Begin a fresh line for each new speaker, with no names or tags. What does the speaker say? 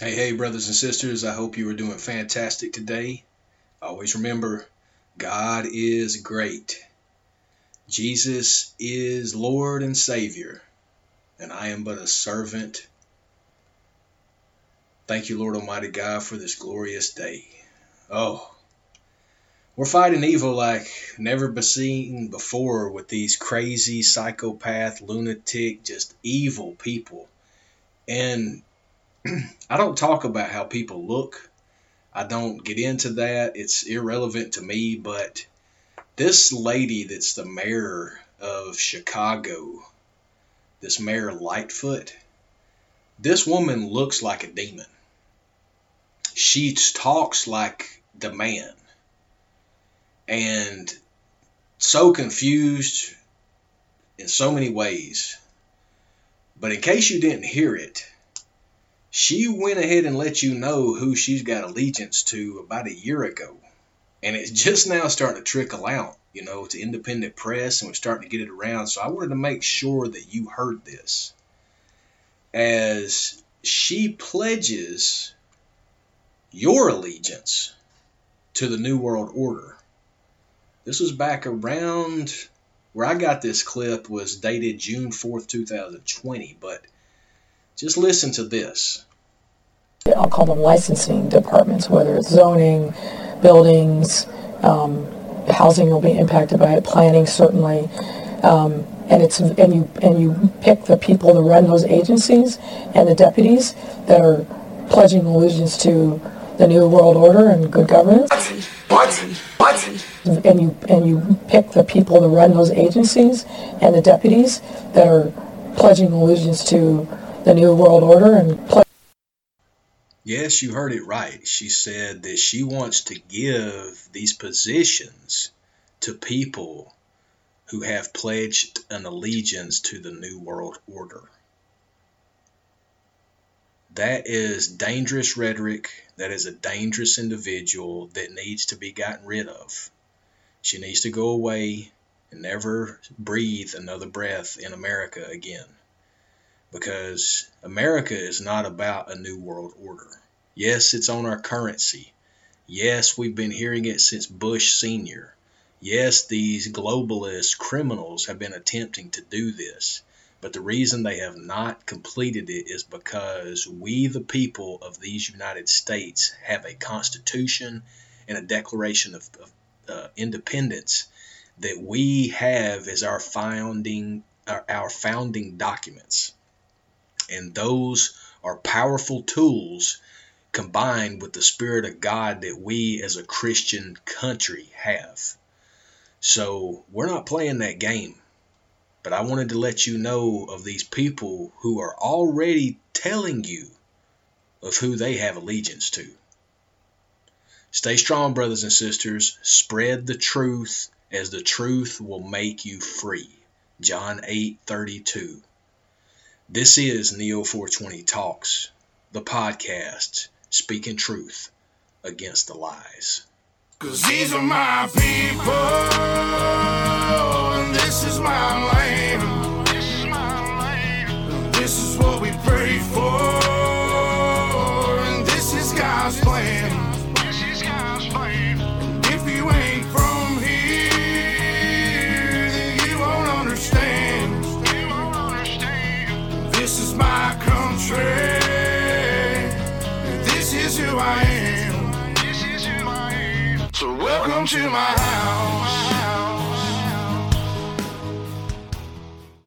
Hey, hey, brothers and sisters. I hope you are doing fantastic today. Always remember, God is great. Jesus is Lord and Savior, and I am but a servant. Thank you, Lord Almighty God, for this glorious day. Oh, we're fighting evil like never seen before with these crazy psychopath, lunatic, just evil people. And I don't talk about how people look. I don't get into that. It's irrelevant to me. But this lady that's the mayor of Chicago, this Mayor Lightfoot, this woman looks like a demon. She talks like the man and so confused in so many ways. But in case you didn't hear it, she went ahead and let you know who she's got allegiance to about a year ago. And it's just now starting to trickle out, you know, to independent press, and we're starting to get it around. So I wanted to make sure that you heard this. As she pledges your allegiance to the New World Order. This was back around where I got this clip was dated June 4th, 2020, but just listen to this.
I'll call them licensing departments, whether it's zoning, buildings, um, housing will be impacted by it, planning certainly. Um, and it's and you and you pick the people to run those agencies and the deputies that are pledging allegiance to the new world order and good governance. And you and you pick the people to run those agencies and the deputies that are pledging allegiance to the new world order and. Ple-
Yes, you heard it right. She said that she wants to give these positions to people who have pledged an allegiance to the New World Order. That is dangerous rhetoric. That is a dangerous individual that needs to be gotten rid of. She needs to go away and never breathe another breath in America again. Because America is not about a new world order. Yes, it's on our currency. Yes, we've been hearing it since Bush Sr. Yes, these globalist criminals have been attempting to do this. But the reason they have not completed it is because we, the people of these United States, have a constitution and a declaration of, of uh, independence that we have as our founding our, our founding documents, and those are powerful tools combined with the spirit of God that we as a Christian country have. So we're not playing that game. But I wanted to let you know of these people who are already telling you of who they have allegiance to. Stay strong, brothers and sisters. Spread the truth, as the truth will make you free. John 8:32. This is Neo 420 Talks, the podcast speaking truth against the lies.
Cause these are my people, and this is my land. This is what we pray for, and this is God's plan. And if you ain't from welcome to my house.